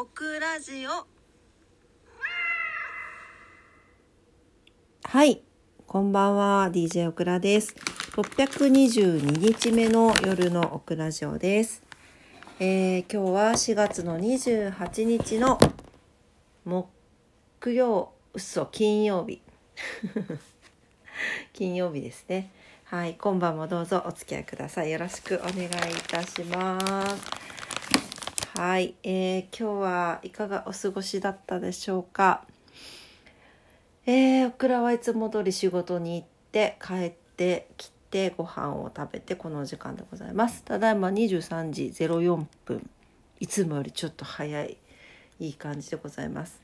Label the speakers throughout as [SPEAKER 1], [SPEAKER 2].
[SPEAKER 1] オクラジオ
[SPEAKER 2] はい、こんばんは、DJ オクラです。622日目の夜のオクラジオです。えー今日は4月の28日の木曜、嘘、金曜日。金曜日ですね。はい、今晩もどうぞお付き合いください。よろしくお願いいたします。はい、えー今日はいかがお過ごしだったでしょうか？えー、オクラはいつも通り仕事に行って帰ってきてご飯を食べてこの時間でございます。ただいま23時04分。いつもよりちょっと早いいい感じでございます。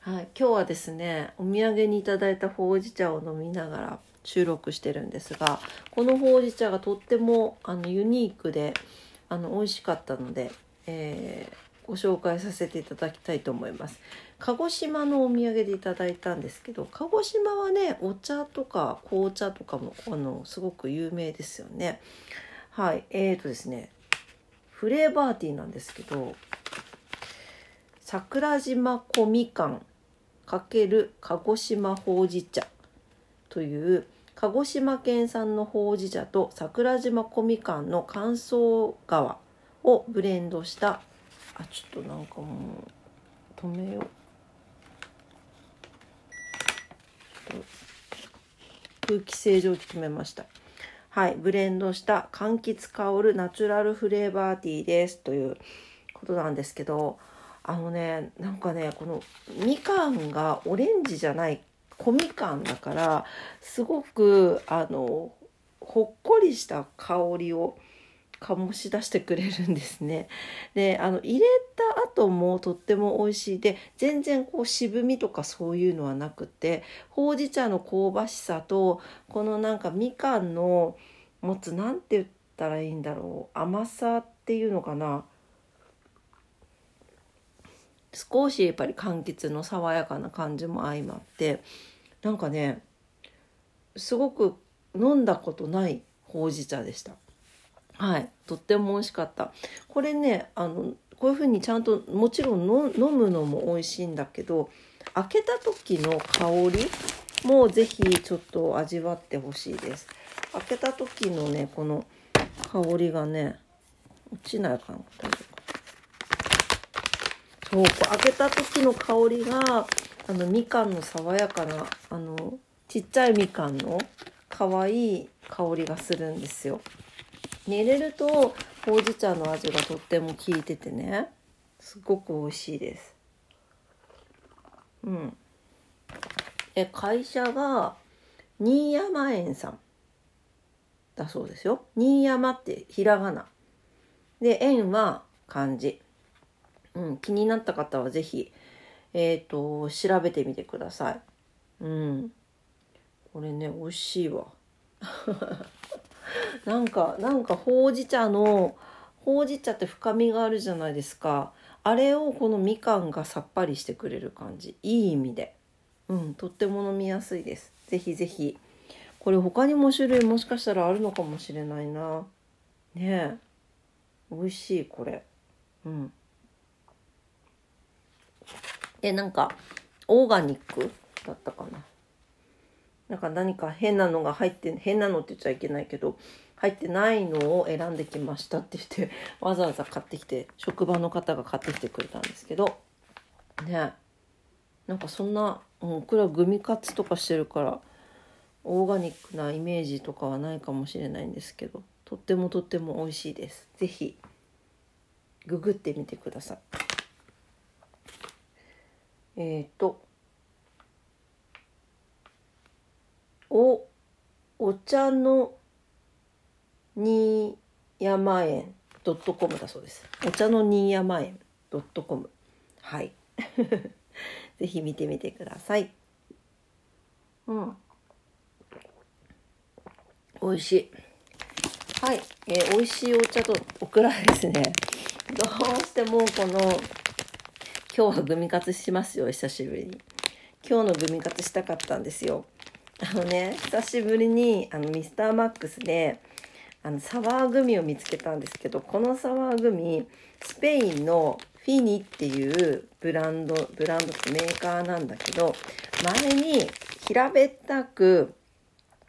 [SPEAKER 2] はい今日はですねお土産にいただいたほうじ茶を飲みながら収録してるんですがこのほうじ茶がとってもあのユニークであの美味しかったので、えーご紹介させていただきたいと思います。鹿児島のお土産でいただいたんですけど鹿児島はねお茶とか紅茶とかもあのすごく有名ですよね。はいえーとですねフレーバーティーなんですけど桜島小みかん×鹿児島ほうじ茶という鹿児島県産のほうじ茶と桜島小みかんの乾燥皮をブレンドした。あちょっとなんかもう止めよう。空気清浄機止めました。はいブレンドした。柑橘香る。ナチュラルフレーバーティーです。ということなんですけどあのねなんかねこのみかんがオレンジじゃない。小みかんだからすごくあのほっこりした香りを醸し出してくれるんですね。であの入れた後もとっても美味しいで全然こう渋みとかそういうのはなくてほうじ茶の香ばしさとこのなんかみかんの持つなんて言ったらいいんだろう甘さっていうのかな少しやっぱり柑橘の爽やかな感じも相まってなんかねすごく飲んだことないほうじ茶でした。はい、とっても美味しかった。これね、あのこういう風にちゃんともちろんの飲むのも美味しいんだけど、開けた時の香りもぜひちょっと味わってほしいです。開けた時のね、この香りがね、落ちないかな。大丈夫かそう、こう開けた時の香りがあのみかんの爽やかなあのちっちゃいみかんの可愛い香りがするんですよ。入れるとほうじ茶の味がとっても効いててねすごく美味しいです。うん。え会社が新山園さん。だそうですよ。新山ってひらがな。で園は漢字。うん気になった方は是非えっ、と調べてみてください。うん。これね美味しいわ。なんかなんかほうじ茶のほうじ茶って深みがあるじゃないですか。あれをこのみかんがさっぱりしてくれる感じ。いい意味で。うんとっても飲みやすいです。ぜひぜひ。これ他にも種類もしかしたらあるのかもしれないな。ねえ。美味しいこれ。うん。でなんかオーガニックだったかな。なんか何か変なのが入って変なのって言っちゃいけないけど入ってないのを選んできましたって言って わざわざ買ってきて職場の方が買ってきてくれたんですけどね。なんかそんな、うん、これはグミカツとかしてるからオーガニックなイメージとかはないかもしれないんですけどとってもとっても美味しいです。是非ググってみてください。えっ、ー、とおお茶の新山園ドットコムだそうです。お茶の新山園ドットコムはい。ぜひ見てみてください。うん。美味しい。はい、えー、美味しいお茶とオクラですね。どうしてもこの今日はグミカツしますよ久しぶりに。今日のグミカツしたかったんですよ。あのね久しぶりにあのミスターマックスであのサワーグミを見つけたんですけどこのサワーグミスペインのフィニっていうブランドブランドってメーカーなんだけど前に平べったく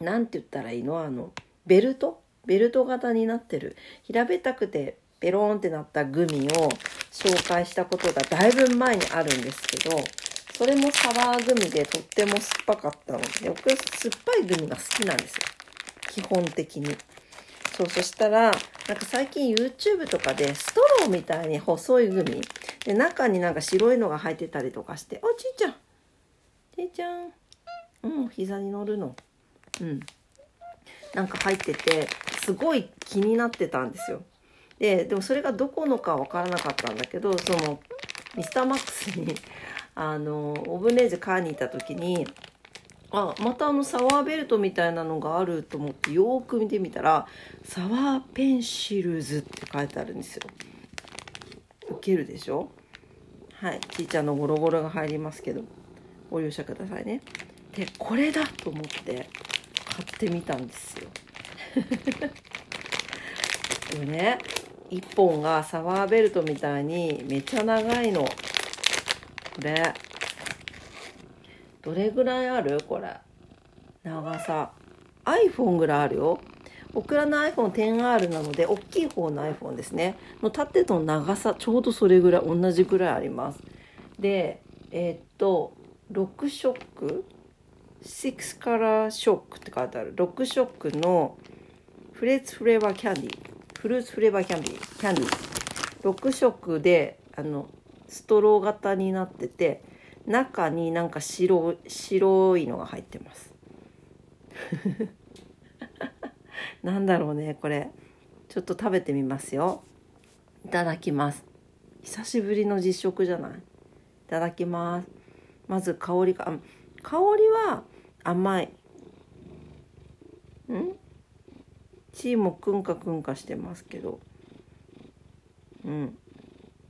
[SPEAKER 2] なんて言ったらいいの？あのベルト？ベルト型になってる。平べったくてペローンってなったグミを紹介したことがだいぶ前にあるんですけどそれもサワーグミでとっても酸っぱかったの。で僕は酸っぱいグミが好きなんですよ。基本的に。そうそしたらなんか最近 YouTube とかでストローみたいに細いグミで中になんか白いのが入ってたりとかして「おちいちゃんちいちゃんうん膝に乗るの。うん。なんか入っててすごい気になってたんですよ。ででもそれがどこのか分からなかったんだけどそのミスターマックスにあのオブネーゼ買いに行った時にあまたあのサワーベルトみたいなのがあると思ってよーく見てみたら「サワーペンシルズ」って書いてあるんですよ。ウケるでしょ？はいちいちゃんのゴロゴロが入りますけどご容赦くださいね。でこれだと思って買ってみたんですよ。でね1本がサワーベルトみたいにめっちゃ長いの。これどれぐらいある？これ。長さ。iPhone ぐらいあるよ。僕らの iPhone10R なので大きい方の iPhone ですね。の縦の長さちょうどそれぐらい同じぐらいあります。でえー、っと6色？6カラーショックって書いてある。6色のフレーツフレーバーキャンディフルーツフレーバーキャンディキャンディ6色であのストロー型になってて中になんか白白いのが入ってます。なんだろうねこれ。ちょっと食べてみますよ。いただきます。久しぶりの実食じゃない？いただきます。まず香りが香りは甘い。ん？チーもくんかくんかしてますけど。うん。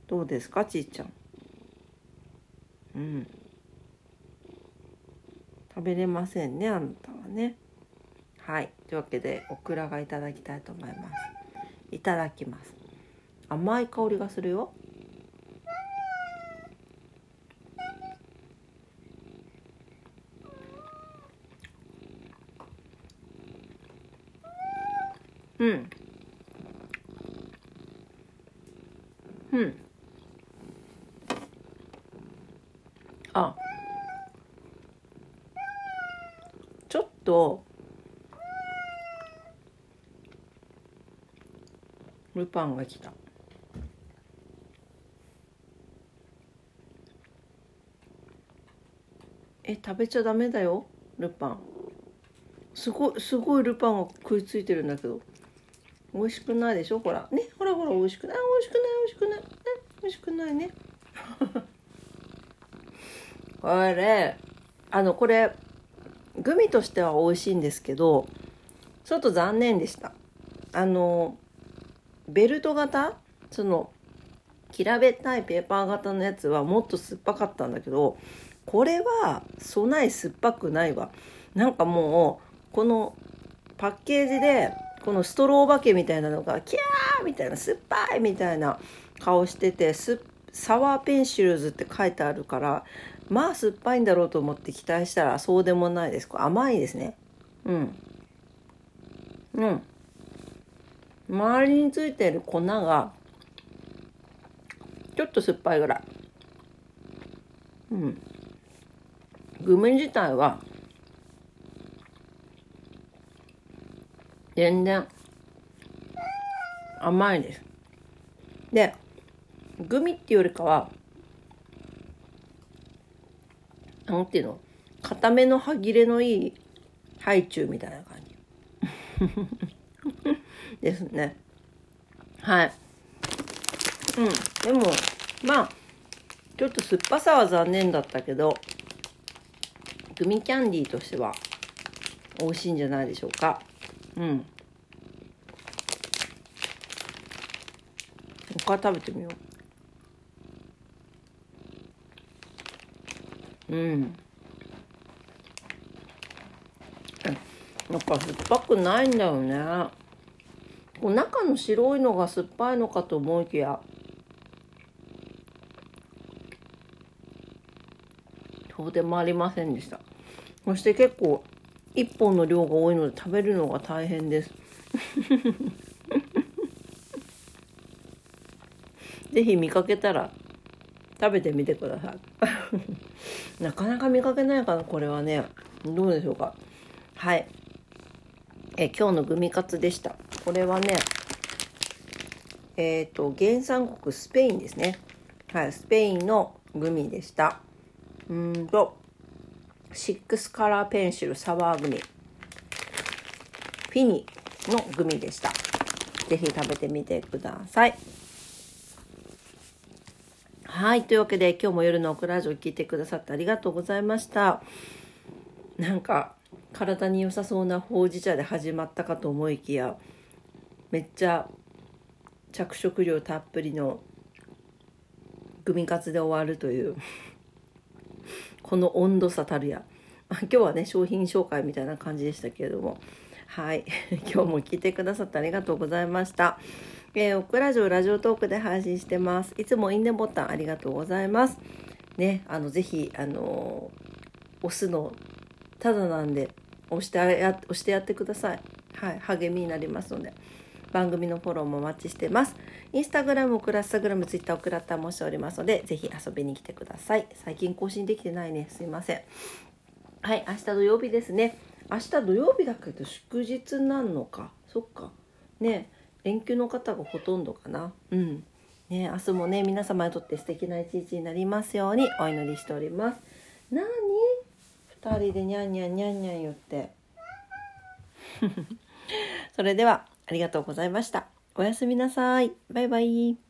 [SPEAKER 2] どうですかちいちゃん？うん。食べれませんねあなたはね。はい。というわけでオクラがいただきたいと思います。いただきます。甘い香りがするよ。うん。うんあちょっとルパンが来た。え食べちゃダメだよルパン。すごいすごいルパンが食いついてるんだけど。美味しくないでしょほら。ねほらほら美味しくない。美味しくない美味しくない、ね、美味しくないね。これあのこれグミとしては美味しいんですけどちょっと残念でした。あのベルト型？その平べったいペーパー型のやつはもっと酸っぱかったんだけどこれは備え酸っぱくないわ。なんかもうこのパッケージでこのストローバケみたいなのがキャーみたいな酸っぱいみたいな顔しててサワーペンシルズって書いてあるからまあ酸っぱいんだろうと思って期待したらそうでもないです。甘いですね。うん。うん。周りについてる粉がちょっと酸っぱいぐらい。うん。グミ自体は全然甘いです。でグミっていうよりかはなんていうの？固めの歯切れのいいハイチュウみたいな感じ。ですね。はい。うん。でもまあちょっと酸っぱさは残念だったけどグミキャンディーとしては美味しいんじゃないでしょうか。うん。他食べてみよう。うん。なんか酸っぱくないんだよね。こう中の白いのが酸っぱいのかと思いきや。そうでもありませんでした。そして結構1本の量が多いので食べるのが大変です。ぜひ見かけたら食べてみてください。なかなか見かけないかなこれはね。どうでしょうか。はい。え今日のグミカツでした。これはねえっ、ー、と原産国スペインですね。はいスペインのグミでした。うんとシックスカラーペンシルサワーグミ。フィニのグミでした。是非食べてみてください。はい。というわけで今日も夜のオクラジオ聞いてくださってありがとうございました。なんか体に良さそうなほうじ茶で始まったかと思いきやめっちゃ着色料たっぷりのグミカツで終わるというこの温度差たるや。今日はね商品紹介みたいな感じでしたけれども。はい。今日も聞いてくださってありがとうございました。えー、オクラジオラジオトークで配信してます。いつもいいねボタンありがとうございます。ね、あのぜひあのー、押すのただなんで押してや押してやってください。はい、励みになりますので。番組のフォローもお待ちしてます。インスタグラム、クラスタグラム、ツイッター、オクラッタもしておりますので、ぜひ遊びに来てください。最近更新できてないね。すいません。はい、明日土曜日ですね。明日土曜日だけど祝日なんのか。そっか。ね連休の方がほとんどかな。うん。ね明日もね、皆様にとって素敵な一日になりますようにお祈りしております。なに二人でにゃんにゃんにゃんにゃん言って。それではありがとうございました。おやすみなさい。バイバイ。